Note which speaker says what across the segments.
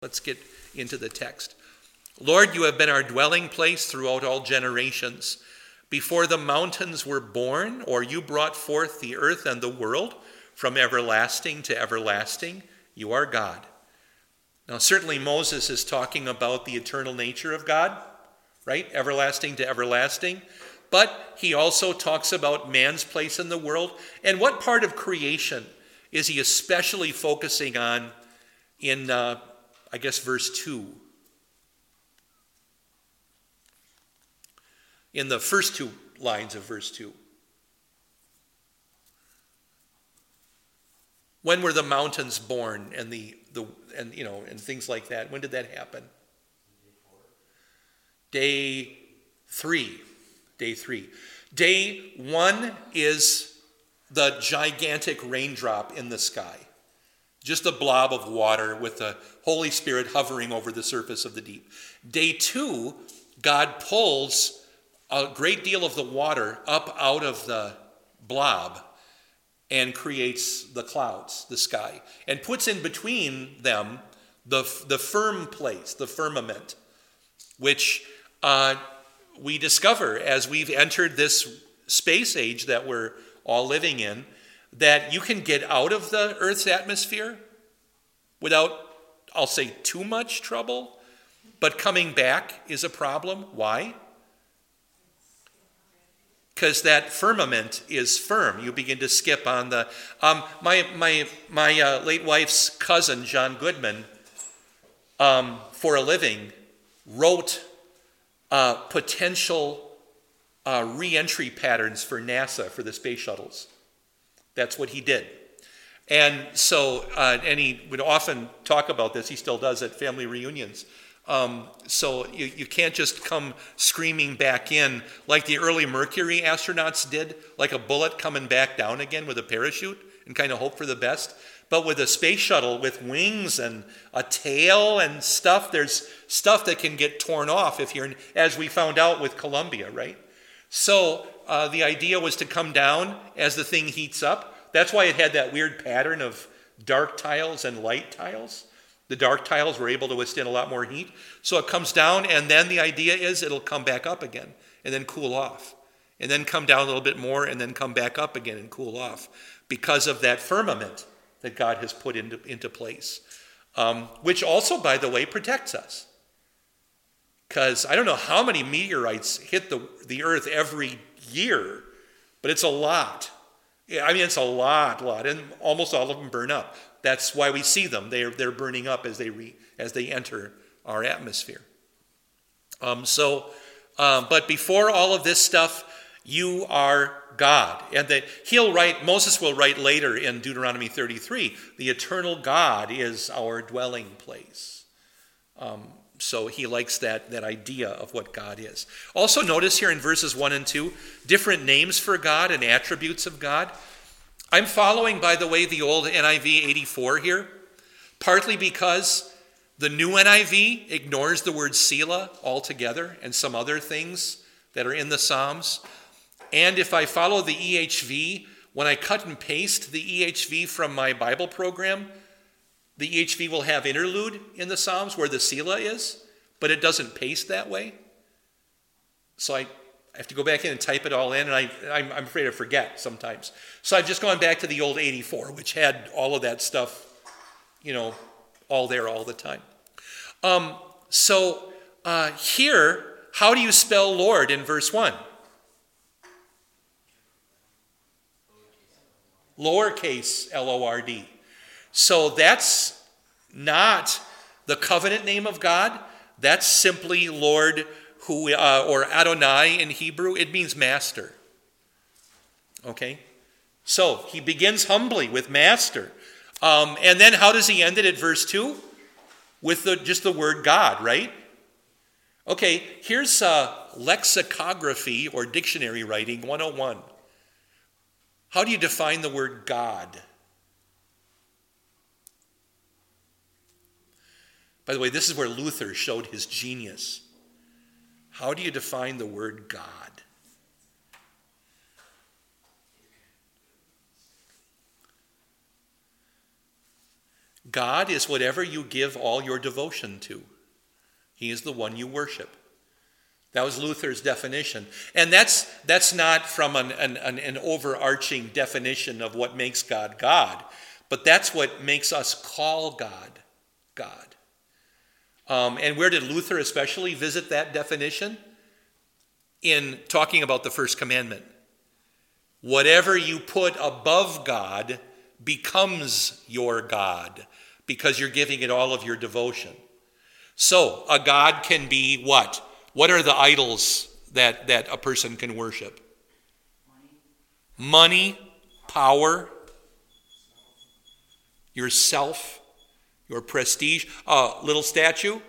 Speaker 1: Let's get into the text. Lord, you have been our dwelling place throughout all generations. Before the mountains were born, or you brought forth the earth and the world, from everlasting to everlasting, you are God. Now, certainly Moses is talking about the eternal nature of God, right? Everlasting to everlasting. But he also talks about man's place in the world. And what part of creation is he especially focusing on in, uh, I guess, verse 2? In the first two lines of verse 2. When were the mountains born and the, the and you know and things like that? When did that happen? Day three. Day three. Day one is the gigantic raindrop in the sky. Just a blob of water with the Holy Spirit hovering over the surface of the deep. Day two, God pulls a great deal of the water up out of the blob and creates the clouds, the sky, and puts in between them the, the firm place, the firmament, which uh, we discover as we've entered this space age that we're all living in, that you can get out of the Earth's atmosphere without, I'll say, too much trouble, but coming back is a problem. Why? because that firmament is firm. You begin to skip on the. Um, my my my uh, late wife's cousin John Goodman, um, for a living, wrote uh, potential uh, reentry patterns for NASA for the space shuttles. That's what he did. And so, uh, and he would often talk about this. He still does at family reunions. Um, so you, you can't just come screaming back in like the early Mercury astronauts did, like a bullet coming back down again with a parachute and kind of hope for the best. But with a space shuttle with wings and a tail and stuff, there's stuff that can get torn off if you're, as we found out with Columbia, right? So uh, the idea was to come down as the thing heats up. That's why it had that weird pattern of dark tiles and light tiles. The dark tiles were able to withstand a lot more heat. So it comes down, and then the idea is it'll come back up again and then cool off. And then come down a little bit more and then come back up again and cool off because of that firmament that God has put into, into place, um, which also, by the way, protects us. Because I don't know how many meteorites hit the, the earth every year, but it's a lot. I mean, it's a lot, a lot, and almost all of them burn up. That's why we see them. They're, they're burning up as they, re, as they enter our atmosphere. Um, so, um, but before all of this stuff, you are God. And that he'll write, Moses will write later in Deuteronomy 33, the eternal God is our dwelling place. Um, so he likes that, that idea of what God is. Also, notice here in verses 1 and 2, different names for God and attributes of God. I'm following, by the way, the old NIV 84 here, partly because the new NIV ignores the word Selah altogether and some other things that are in the Psalms. And if I follow the EHV, when I cut and paste the EHV from my Bible program, the EHV will have interlude in the Psalms where the Selah is, but it doesn't paste that way. So I I have to go back in and type it all in, and I, I'm, I'm afraid I forget sometimes. So I've just gone back to the old 84, which had all of that stuff, you know, all there all the time. Um, so uh, here, how do you spell Lord in verse 1? Lowercase L O R D. So that's not the covenant name of God. That's simply Lord who, uh, or Adonai in Hebrew, it means master. Okay? So he begins humbly with master. Um, and then how does he end it at verse 2? With the, just the word God, right? Okay, here's uh, lexicography or dictionary writing 101. How do you define the word God? By the way, this is where Luther showed his genius. How do you define the word God? God is whatever you give all your devotion to. He is the one you worship. That was Luther's definition. And that's, that's not from an, an, an overarching definition of what makes God God, but that's what makes us call God God. Um, and where did Luther especially visit that definition? In talking about the first commandment. Whatever you put above God becomes your God because you're giving it all of your devotion. So, a God can be what? What are the idols that, that a person can worship? Money, Money power, yourself, your prestige. Uh, little statue,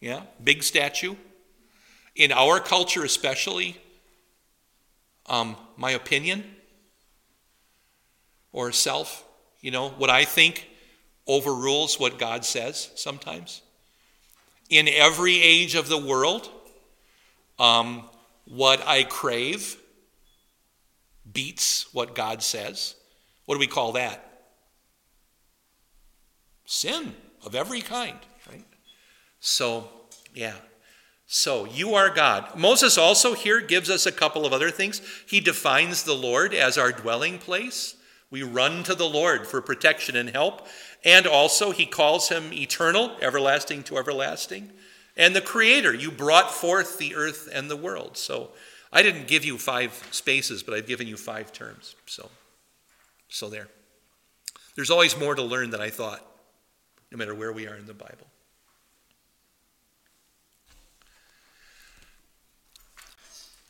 Speaker 1: yeah, big statue. In our culture, especially, um, my opinion or self, you know, what I think overrules what God says sometimes. In every age of the world, um, what I crave beats what God says. What do we call that? Sin of every kind, right? So, yeah. So, you are God. Moses also here gives us a couple of other things. He defines the Lord as our dwelling place. We run to the Lord for protection and help. And also, he calls him eternal, everlasting to everlasting. And the creator, you brought forth the earth and the world. So, I didn't give you five spaces, but I've given you five terms. So, so there. There's always more to learn than I thought, no matter where we are in the Bible.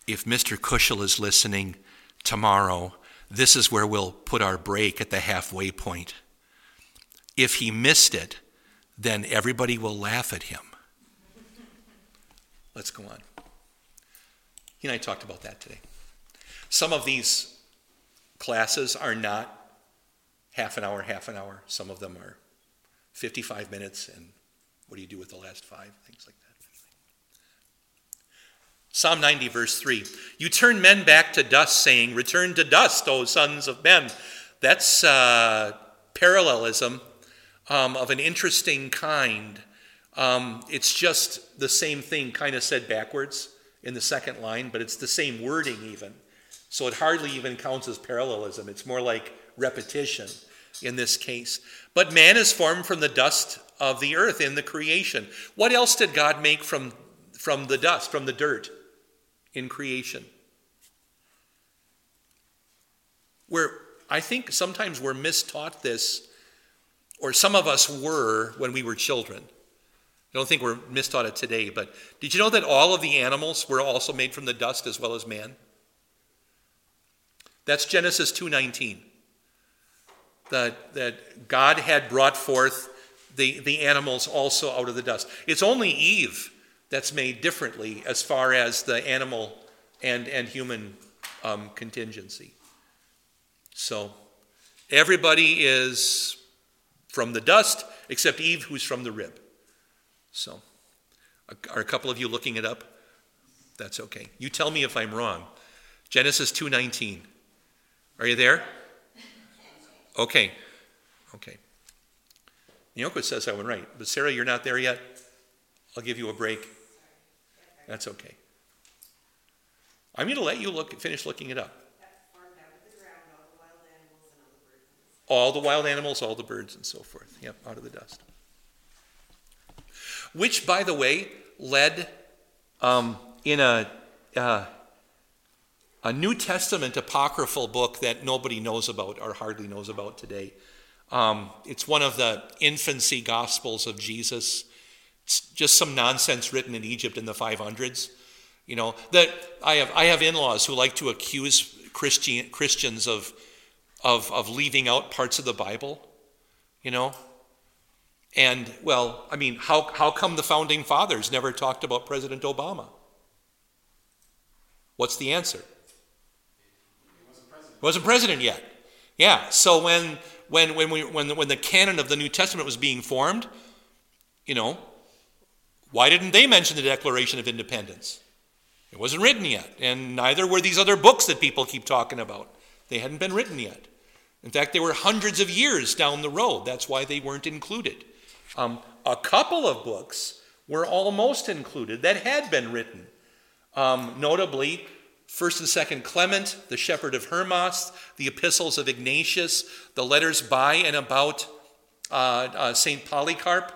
Speaker 1: If Mr. Cushel is listening tomorrow, this is where we'll put our break at the halfway point. If he missed it, then everybody will laugh at him. Let's go on. He and I talked about that today. Some of these classes are not half an hour, half an hour. Some of them are 55 minutes, and what do you do with the last five? Things like that. Psalm 90, verse 3. You turn men back to dust, saying, Return to dust, O sons of men. That's uh, parallelism um, of an interesting kind. Um, it's just the same thing, kind of said backwards in the second line, but it's the same wording, even. So it hardly even counts as parallelism. It's more like repetition in this case. But man is formed from the dust of the earth in the creation. What else did God make from, from the dust, from the dirt? in creation. Where I think sometimes we're mistaught this, or some of us were when we were children. I don't think we're mistaught it today, but did you know that all of the animals were also made from the dust as well as man? That's Genesis 2:19. That, that God had brought forth the, the animals also out of the dust. It's only Eve that's made differently as far as the animal and, and human um, contingency. So everybody is from the dust except Eve, who's from the rib. So are a couple of you looking it up? That's okay. You tell me if I'm wrong. Genesis 2:19. Are you there? Okay. Okay. Nyoko says I went right, but Sarah, you're not there yet. I'll give you a break. That's okay. I'm going to let you look, finish looking it up. All the wild animals, all the birds, and so forth. Yep, out of the dust. Which, by the way, led um, in a, uh, a New Testament apocryphal book that nobody knows about or hardly knows about today. Um, it's one of the infancy gospels of Jesus. It's just some nonsense written in Egypt in the 500s. You know, that I have, I have in laws who like to accuse Christian, Christians of, of, of leaving out parts of the Bible, you know. And, well, I mean, how, how come the founding fathers never talked about President Obama? What's the answer? Wasn't president, yet. Yeah, so when, when, when, we, when, when the canon of the New Testament was being formed, you know, why didn't they mention the Declaration of Independence? It wasn't written yet, and neither were these other books that people keep talking about. They hadn't been written yet. In fact, they were hundreds of years down the road. That's why they weren't included. Um, a couple of books were almost included that had been written. Um, notably, First and Second Clement, the Shepherd of Hermas, the Epistles of Ignatius, the letters by and about uh, uh, Saint Polycarp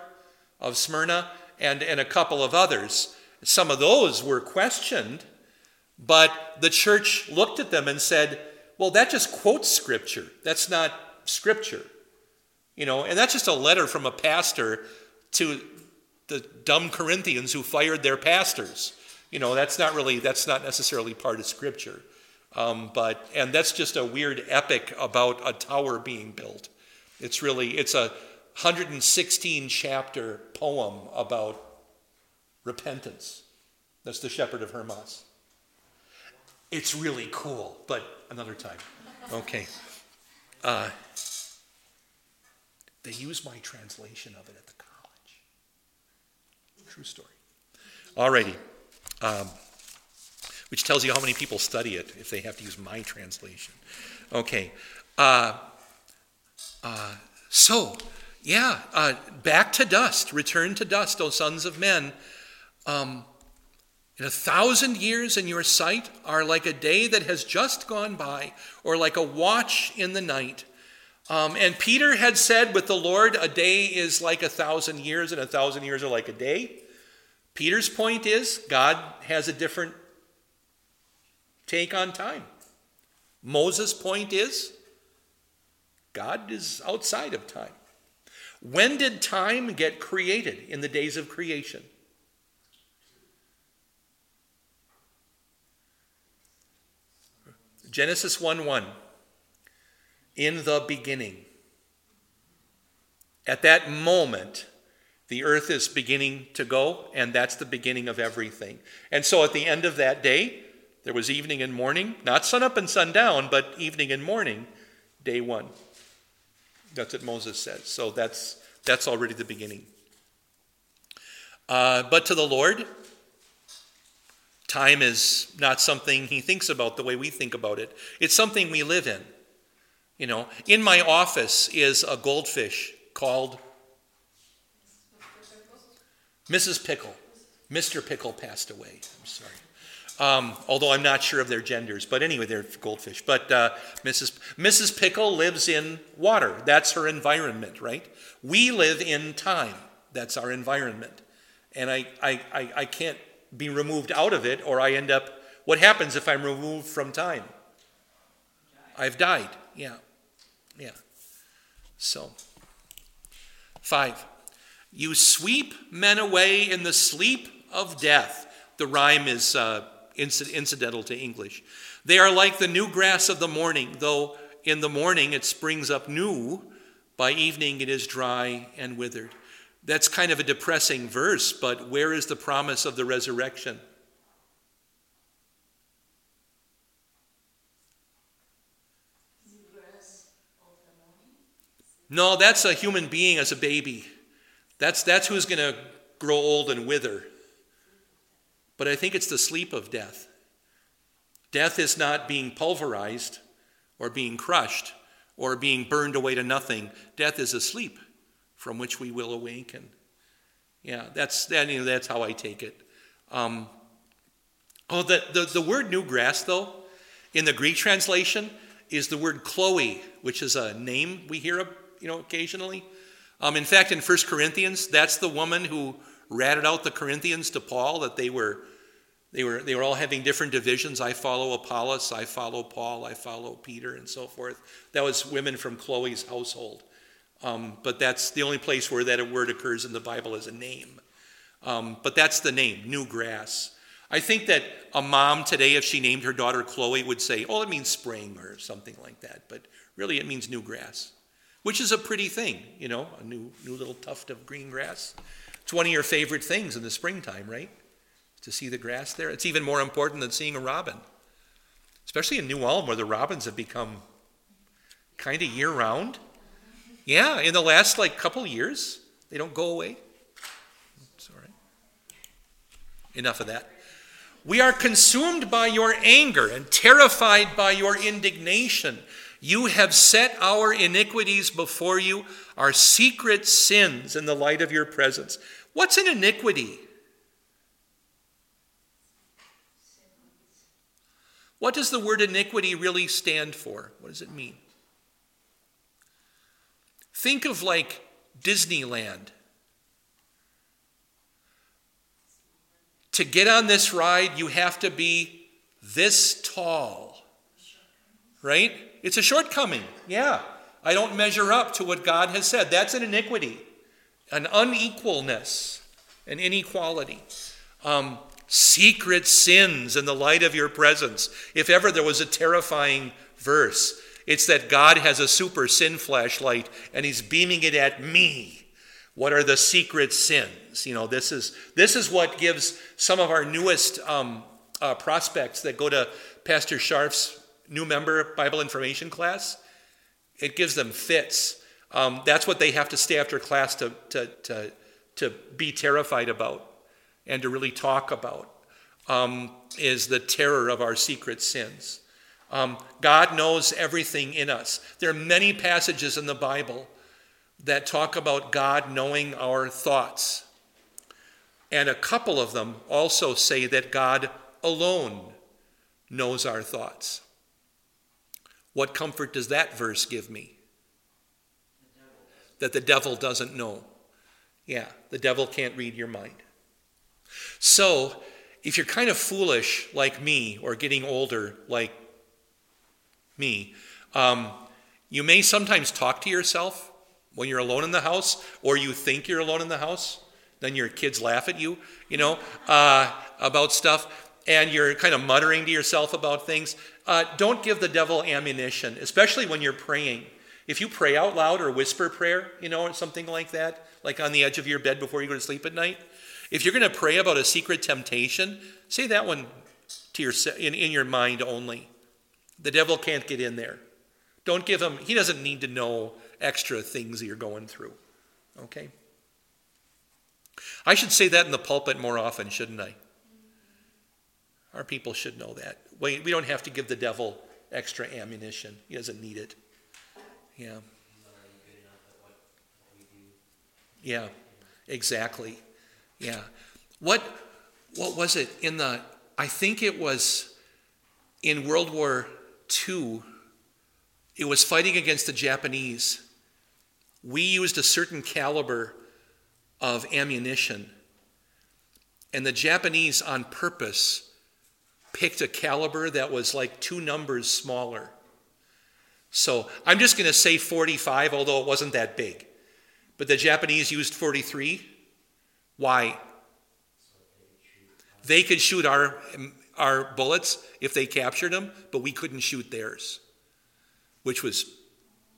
Speaker 1: of Smyrna, and, and a couple of others. Some of those were questioned, but the church looked at them and said, well, that just quotes scripture. That's not scripture. You know, and that's just a letter from a pastor to the dumb Corinthians who fired their pastors. You know, that's not really, that's not necessarily part of scripture. Um, but, and that's just a weird epic about a tower being built. It's really, it's a 116 chapter poem about repentance. That's the Shepherd of Hermas. It's really cool, but another time. Okay. Uh, they use my translation of it at the college. True story. Alrighty. Um, which tells you how many people study it if they have to use my translation. Okay. Uh, uh, so, yeah, uh, back to dust. Return to dust, O sons of men. Um, and a thousand years in your sight are like a day that has just gone by, or like a watch in the night. Um, and Peter had said with the Lord, a day is like a thousand years, and a thousand years are like a day. Peter's point is God has a different take on time. Moses' point is God is outside of time. When did time get created in the days of creation? Genesis 1 1. In the beginning. At that moment, the earth is beginning to go, and that's the beginning of everything. And so at the end of that day, there was evening and morning, not sun up and sun down, but evening and morning, day one. That's what Moses says. So that's, that's already the beginning. Uh, but to the Lord, Time is not something he thinks about the way we think about it. It's something we live in. You know, in my office is a goldfish called Mrs. Pickle. Mr. Pickle passed away. I'm sorry. Um, although I'm not sure of their genders, but anyway, they're goldfish. But uh, Mrs. Mrs. Pickle lives in water. That's her environment, right? We live in time. That's our environment. And I, I, I, I can't be removed out of it, or I end up. What happens if I'm removed from time? I've died. Yeah. Yeah. So, five. You sweep men away in the sleep of death. The rhyme is uh, incidental to English. They are like the new grass of the morning, though in the morning it springs up new, by evening it is dry and withered. That's kind of a depressing verse, but where is the promise of the resurrection? No, that's a human being as a baby. That's, that's who's going to grow old and wither. But I think it's the sleep of death. Death is not being pulverized or being crushed or being burned away to nothing. Death is asleep from which we will awaken. Yeah, that's, that, you know, that's how I take it. Um, oh, the, the, the word new grass, though, in the Greek translation, is the word Chloe, which is a name we hear you know, occasionally. Um, in fact, in 1 Corinthians, that's the woman who ratted out the Corinthians to Paul that they were, they were, they were all having different divisions. I follow Apollos, I follow Paul, I follow Peter, and so forth. That was women from Chloe's household. Um, but that's the only place where that word occurs in the Bible as a name. Um, but that's the name, new grass. I think that a mom today, if she named her daughter Chloe, would say, oh, it means spring or something like that. But really, it means new grass, which is a pretty thing, you know, a new, new little tuft of green grass. It's one of your favorite things in the springtime, right? To see the grass there. It's even more important than seeing a robin, especially in New Ulm, where the robins have become kind of year round. Yeah, in the last like couple years, they don't go away. Sorry. Enough of that. We are consumed by your anger and terrified by your indignation. You have set our iniquities before you, our secret sins in the light of your presence. What's an iniquity? What does the word iniquity really stand for? What does it mean? Think of like Disneyland. To get on this ride, you have to be this tall. Right? It's a shortcoming. Yeah. I don't measure up to what God has said. That's an iniquity, an unequalness, an inequality. Um, secret sins in the light of your presence. If ever there was a terrifying verse, it's that God has a super sin flashlight and he's beaming it at me. What are the secret sins? You know, this is this is what gives some of our newest um, uh, prospects that go to Pastor Sharf's new member Bible information class. It gives them fits. Um, that's what they have to stay after class to, to, to, to be terrified about and to really talk about um, is the terror of our secret sins. Um, God knows everything in us. There are many passages in the Bible that talk about God knowing our thoughts. And a couple of them also say that God alone knows our thoughts. What comfort does that verse give me? that the devil doesn't know. Yeah, the devil can't read your mind. So, if you're kind of foolish like me or getting older like me, um, you may sometimes talk to yourself when you're alone in the house, or you think you're alone in the house. Then your kids laugh at you, you know, uh, about stuff, and you're kind of muttering to yourself about things. Uh, don't give the devil ammunition, especially when you're praying. If you pray out loud or whisper prayer, you know, or something like that, like on the edge of your bed before you go to sleep at night, if you're going to pray about a secret temptation, say that one to your, in, in your mind only. The devil can't get in there. Don't give him, he doesn't need to know extra things that you're going through. Okay? I should say that in the pulpit more often, shouldn't I? Our people should know that. We, we don't have to give the devil extra ammunition, he doesn't need it. Yeah. Yeah, exactly. Yeah. What what was it in the I think it was in World War II it was fighting against the Japanese. We used a certain caliber of ammunition. And the Japanese on purpose picked a caliber that was like two numbers smaller. So I'm just going to say 45, although it wasn't that big. But the Japanese used 43. Why? They could shoot our, our bullets if they captured them, but we couldn't shoot theirs, which was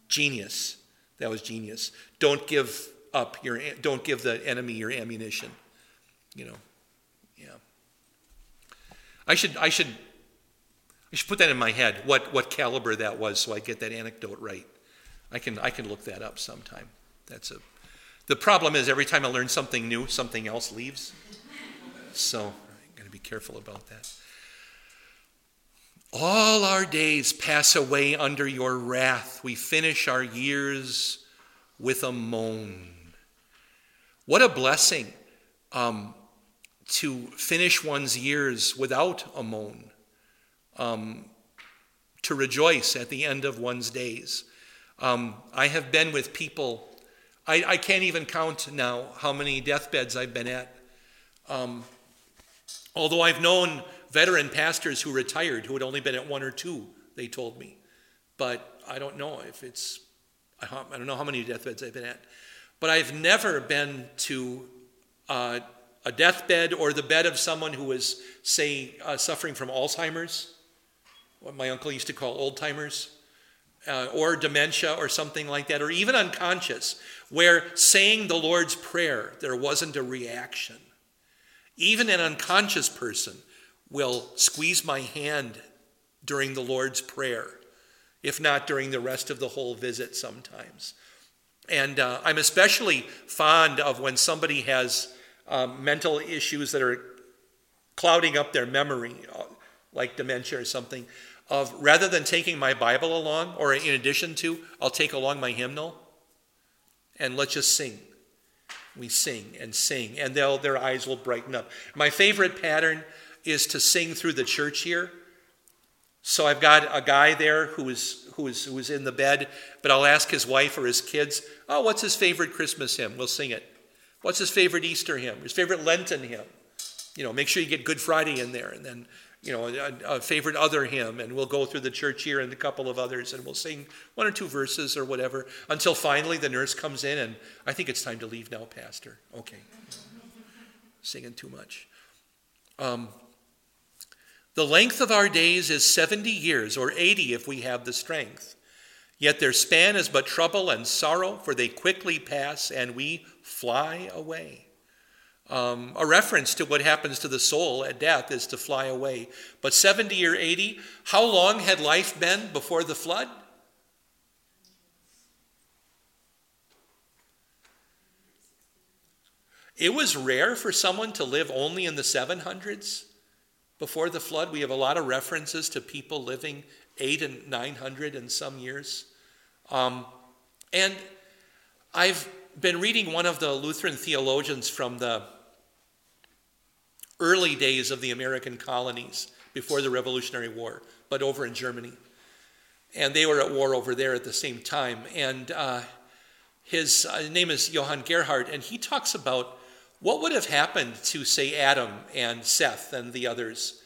Speaker 1: genius. That was genius. Don't give up your, don't give the enemy your ammunition. You know, yeah. I should, I should, I should put that in my head. What, what caliber that was, so I get that anecdote right. I can, I can look that up sometime. That's a. The problem is every time I learn something new, something else leaves. So I'm going to be careful about that. All our days pass away under your wrath. We finish our years with a moan. What a blessing um, to finish one's years without a moan, um, to rejoice at the end of one's days. Um, I have been with people, I, I, can't even count now how many deathbeds I've been at. Um, Although I've known veteran pastors who retired who had only been at one or two, they told me. But I don't know if it's, I don't know how many deathbeds I've been at. But I've never been to uh, a deathbed or the bed of someone who was, say, uh, suffering from Alzheimer's, what my uncle used to call old timers, uh, or dementia or something like that, or even unconscious, where saying the Lord's Prayer, there wasn't a reaction. Even an unconscious person will squeeze my hand during the Lord's Prayer, if not during the rest of the whole visit sometimes. And uh, I'm especially fond of when somebody has um, mental issues that are clouding up their memory, uh, like dementia or something. of rather than taking my Bible along, or in addition to, I'll take along my hymnal, and let's just sing. We sing and sing, and they'll, their eyes will brighten up. My favorite pattern is to sing through the church here. So I've got a guy there who is, who is, who is in the bed, but I'll ask his wife or his kids, oh, what's his favorite Christmas hymn? We'll sing it. What's his favorite Easter hymn? His favorite Lenten hymn? You know, make sure you get Good Friday in there, and then you know, a, a, favorite other hymn, and we'll go through the church here and a couple of others, and we'll sing one or two verses or whatever until finally the nurse comes in, and I think it's time to leave now, Pastor. Okay. Singing too much. Um, the length of our days is 70 years, or 80 if we have the strength. Yet their span is but trouble and sorrow, for they quickly pass, and we fly away. Um, a reference to what happens to the soul at death is to fly away. But 70 or 80, how long had life been before the flood? It was rare for someone to live only in the 700s before the flood. We have a lot of references to people living eight and 900 in some years. Um, and I've been reading one of the Lutheran theologians from the early days of the American colonies before the Revolutionary War, but over in Germany. And they were at war over there at the same time. And uh, his uh, name is Johann Gerhard, and he talks about what would have happened to, say, Adam and Seth and the others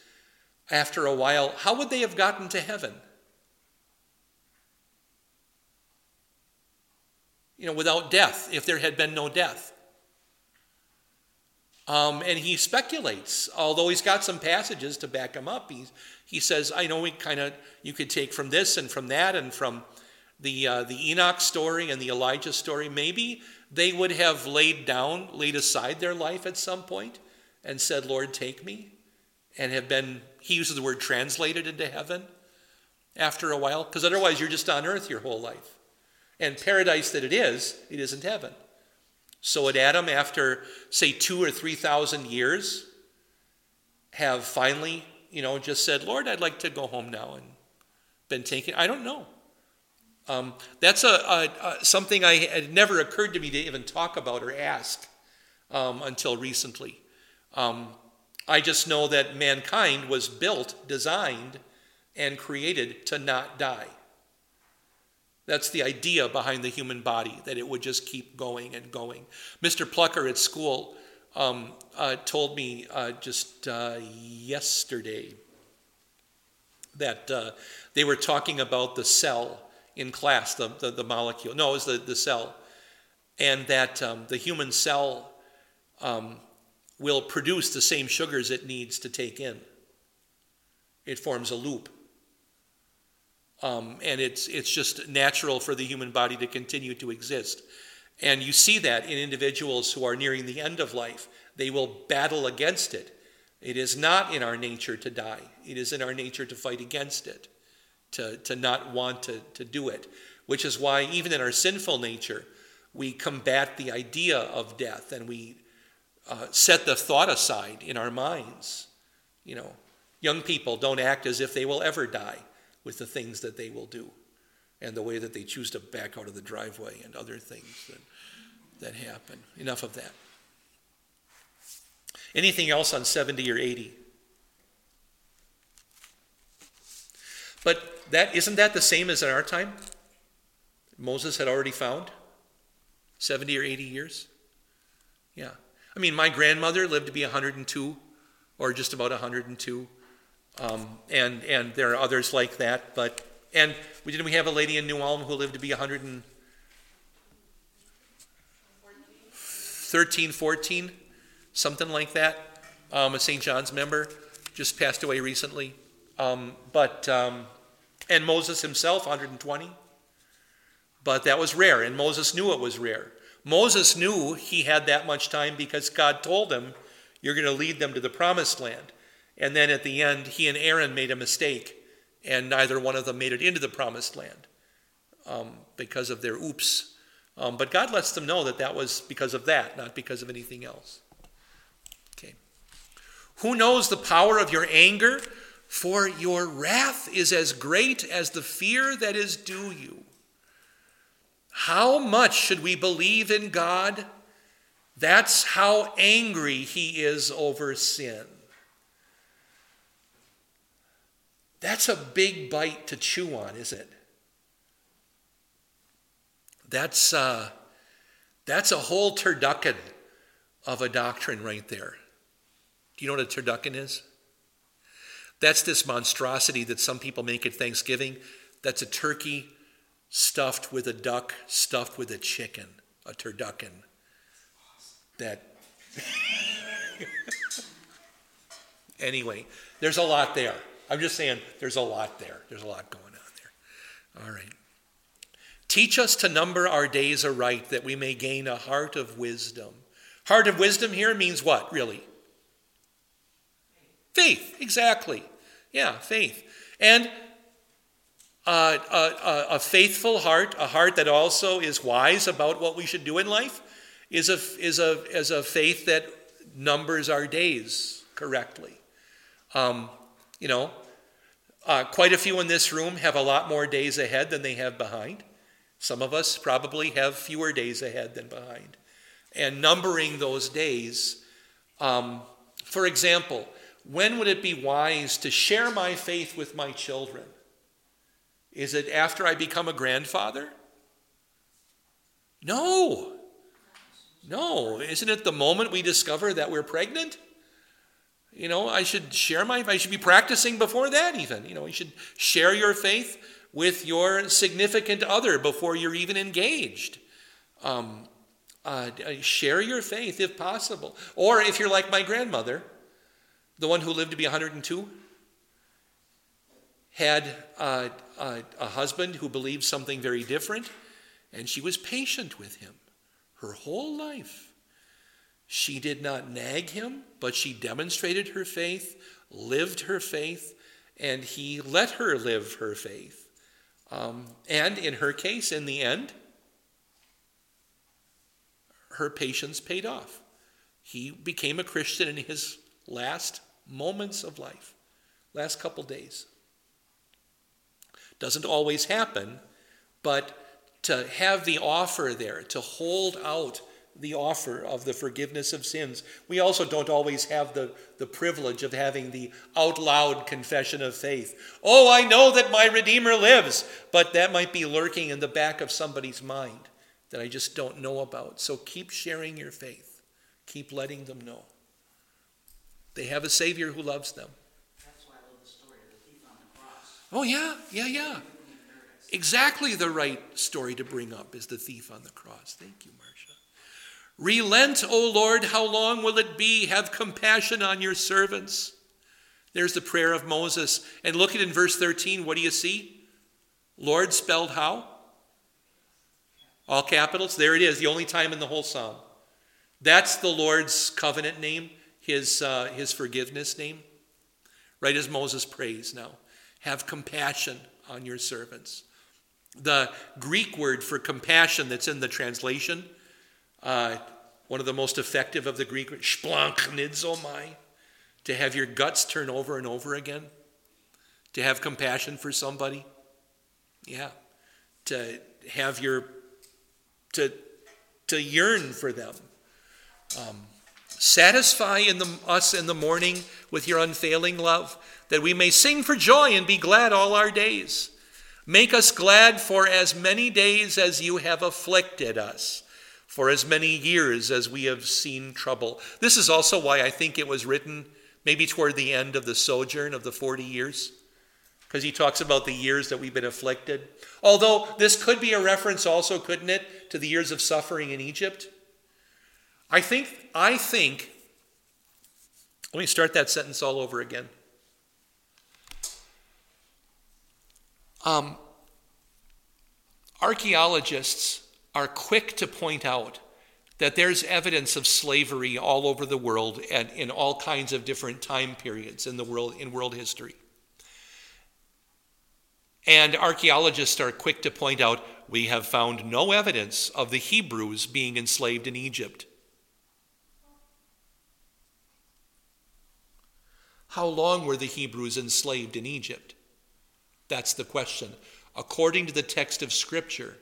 Speaker 1: after a while. How would they have gotten to heaven? You know, without death, if there had been no death. Um, and he speculates, although he's got some passages to back him up. He, he says, I know we kind of, you could take from this and from that and from the, uh, the Enoch story and the Elijah story. Maybe they would have laid down, laid aside their life at some point and said, Lord, take me. And have been, he uses the word translated into heaven after a while, because otherwise you're just on earth your whole life. And paradise that it is, it isn't heaven. So would Adam, after say two or three thousand years, have finally, you know, just said, "Lord, I'd like to go home now," and been taken? I don't know. Um, that's a, a, a, something I had never occurred to me to even talk about or ask um, until recently. Um, I just know that mankind was built, designed, and created to not die. That's the idea behind the human body, that it would just keep going and going. Mr. Plucker at school um, uh, told me uh, just uh, yesterday that uh, they were talking about the cell in class, the, the, the, molecule. No, it was the, the cell. And that um, the human cell um, will produce the same sugars it needs to take in. It forms a loop. Um, and it's, it's just natural for the human body to continue to exist. And you see that in individuals who are nearing the end of life. They will battle against it. It is not in our nature to die, it is in our nature to fight against it, to, to not want to, to do it. Which is why, even in our sinful nature, we combat the idea of death and we uh, set the thought aside in our minds. You know, young people don't act as if they will ever die with the things that they will do and the way that they choose to back out of the driveway and other things that, that happen. Enough of that. Anything else on 70 or 80? But that isn't that the same as in our time? Moses had already found 70 or 80 years? Yeah. I mean, my grandmother lived to be 102 or just about 102. Um, and and there are others like that. But and we didn't we have a lady in New Ulm who lived to be 113, 14, something like that. Um, a St. John's member just passed away recently. Um, but um, and Moses himself 120. But that was rare, and Moses knew it was rare. Moses knew he had that much time because God told him, You're going to lead them to the promised land. And then at the end, he and Aaron made a mistake, and neither one of them made it into the promised land um, because of their oops. Um, but God lets them know that that was because of that, not because of anything else. Okay. Who knows the power of your anger? for your wrath is as great as the fear that is due you. How much should we believe in God? That's how angry he is over sin. That's a big bite to chew on, is it? That's, uh, that's a whole turducken of a doctrine right there. Do you know what a turducken is? That's this monstrosity that some people make at Thanksgiving. That's a turkey stuffed with a duck, stuffed with a chicken, a turducken. That. anyway, there's a lot there. I'm just saying there's a lot there. There's a lot going on there. All right. Teach us to number our days aright that we may gain a heart of wisdom. Heart of wisdom here means what, really? Faith, exactly. Yeah, faith. And uh, a, a, faithful heart, a heart that also is wise about what we should do in life, is a, is a, is a faith that numbers our days correctly. Um, you know, uh, quite a few in this room have a lot more days ahead than they have behind. Some of us probably have fewer days ahead than behind. And numbering those days, um, for example, when would it be wise to share my faith with my children? Is it after I become a grandfather? No. No. Isn't it the moment we discover that we're pregnant? You know, I should share my I should be practicing before that even. You know, you should share your faith with your significant other before you're even engaged. Um, uh, share your faith if possible. Or if you're like my grandmother, the one who lived to be 102, had a, a, a husband who believed something very different, and she was patient with him her whole life. She did not nag him, but she demonstrated her faith, lived her faith, and he let her live her faith. Um, and in her case, in the end, her patience paid off. He became a Christian in his last moments of life, last couple days. Doesn't always happen, but to have the offer there, to hold out the offer of the forgiveness of sins. We also don't always have the, the privilege of having the out loud confession of faith. Oh, I know that my Redeemer lives, but that might be lurking in the back of somebody's mind that I just don't know about. So keep sharing your faith, keep letting them know. They have a Savior who loves them.
Speaker 2: That's why I love the story of the thief on the cross.
Speaker 1: Oh, yeah, yeah, yeah. Exactly the right story to bring up is the thief on the cross. Thank you, Marcia. Relent, O Lord, how long will it be? Have compassion on your servants. There's the prayer of Moses. And look at in verse 13, what do you see? Lord spelled how? All capitals. There it is, the only time in the whole psalm. That's the Lord's covenant name his, uh, his forgiveness name, right as Moses prays now. Have compassion on your servants. The Greek word for compassion that's in the translation, uh, one of the most effective of the Greek, splanchnizomai, to have your guts turn over and over again, to have compassion for somebody. Yeah. To have your, to, to yearn for them. Um, Satisfy in the, us in the morning with your unfailing love, that we may sing for joy and be glad all our days. Make us glad for as many days as you have afflicted us, for as many years as we have seen trouble. This is also why I think it was written maybe toward the end of the sojourn of the 40 years, because he talks about the years that we've been afflicted. Although this could be a reference also, couldn't it, to the years of suffering in Egypt? I think, I think, let me start that sentence all over again. Um, archaeologists are quick to point out that there's evidence of slavery all over the world and in all kinds of different time periods in the world in world history. And archaeologists are quick to point out we have found no evidence of the Hebrews being enslaved in Egypt. How long were the Hebrews enslaved in Egypt? That's the question. According to the text of Scripture,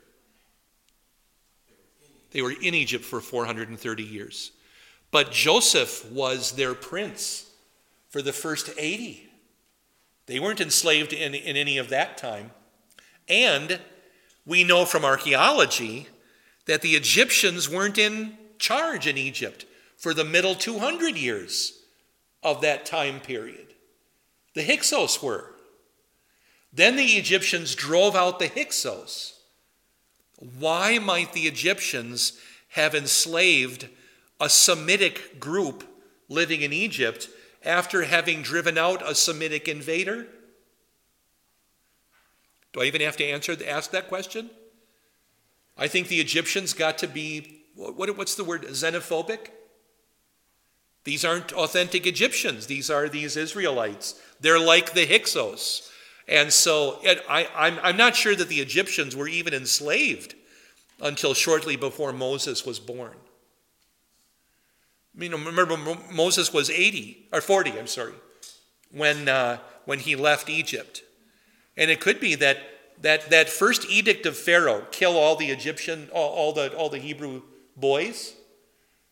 Speaker 1: they were in Egypt for 430 years. But Joseph was their prince for the first 80. They weren't enslaved in, in any of that time. And we know from archaeology that the Egyptians weren't in charge in Egypt for the middle 200 years of that time period. The Hyksos were. Then the Egyptians drove out the Hyksos. Why might the Egyptians have enslaved a Semitic group living in Egypt after having driven out a Semitic invader? Do I even have to answer ask that question? I think the Egyptians got to be what, what's the word xenophobic? These aren't authentic Egyptians. These are these Israelites. They're like the Hyksos. And so it, I, I'm, I'm not sure that the Egyptians were even enslaved until shortly before Moses was born. I mean, remember, Moses was 80, or 40, I'm sorry, when, uh, when he left Egypt. And it could be that that, that first edict of Pharaoh, kill all the Egyptian, all, all, the, all the Hebrew boys,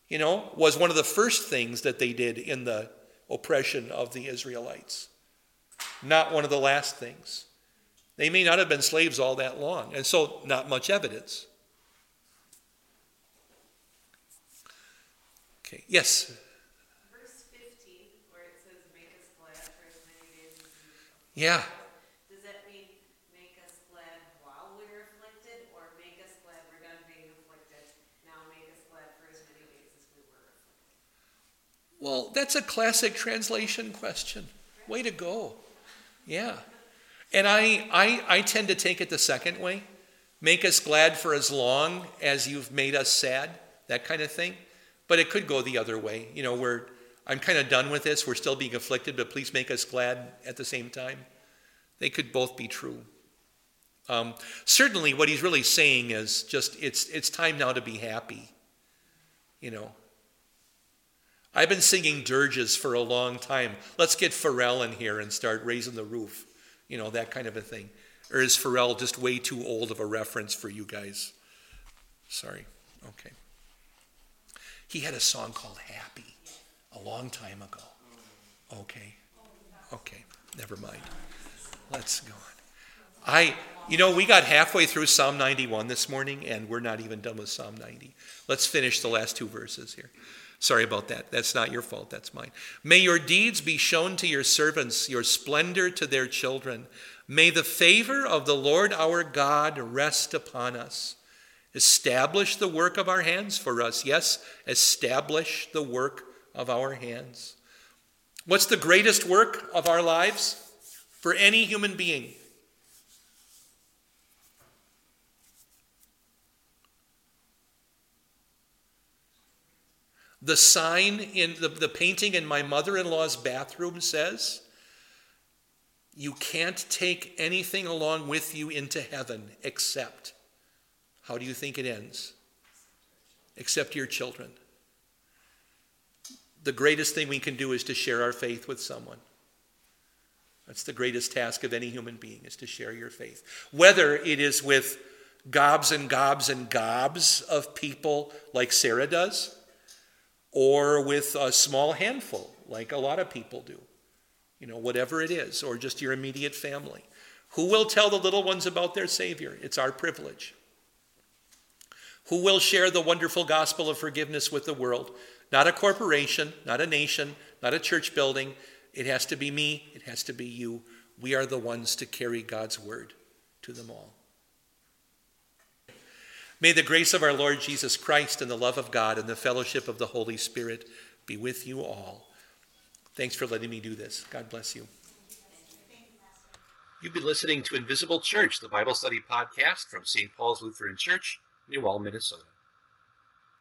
Speaker 1: you know, was one of the first things that they did in the oppression of the Israelites. Not one of the last things. They may not have been slaves all that long, and so not much evidence. Okay, yes.
Speaker 3: Verse 15, where it says, Make us glad for as many days as you.
Speaker 1: Yeah.
Speaker 3: Does that mean make us glad while we're afflicted, or make us glad we're done being afflicted? Now make us glad for as many days as we were afflicted?
Speaker 1: Well, that's a classic translation question. Way to go. Yeah. And I, I, I tend to take it the second way make us glad for as long as you've made us sad, that kind of thing. But it could go the other way. You know, we're, I'm kind of done with this. We're still being afflicted, but please make us glad at the same time. They could both be true. Um, certainly, what he's really saying is just it's, it's time now to be happy. You know, I've been singing dirges for a long time. Let's get Pharrell in here and start raising the roof. You know, that kind of a thing. Or is Pharrell just way too old of a reference for you guys? Sorry. Okay. He had a song called Happy a long time ago. Okay. Okay. Never mind. Let's go on. I, you know, we got halfway through Psalm 91 this morning, and we're not even done with Psalm 90. Let's finish the last two verses here. Sorry about that. That's not your fault, that's mine. May your deeds be shown to your servants, your splendor to their children. May the favor of the Lord our God rest upon us. Establish the work of our hands for us. Yes, establish the work of our hands. What's the greatest work of our lives for any human being? The sign in the, the painting in my mother in law's bathroom says, You can't take anything along with you into heaven except. How do you think it ends? Except your children. The greatest thing we can do is to share our faith with someone. That's the greatest task of any human being is to share your faith. Whether it is with gobs and gobs and gobs of people like Sarah does, or with a small handful, like a lot of people do. You know, whatever it is, or just your immediate family. Who will tell the little ones about their Savior? It's our privilege. Who will share the wonderful gospel of forgiveness with the world? Not a corporation, not a nation, not a church building. It has to be me, it has to be you. We are the ones to carry God's word to them all. May the grace of our Lord Jesus Christ and the love of God and the fellowship of the Holy Spirit be with you all. Thanks for letting me do this. God bless you. You've been listening to Invisible Church, the Bible study podcast from St. Paul's Lutheran Church, New Ulm, Minnesota.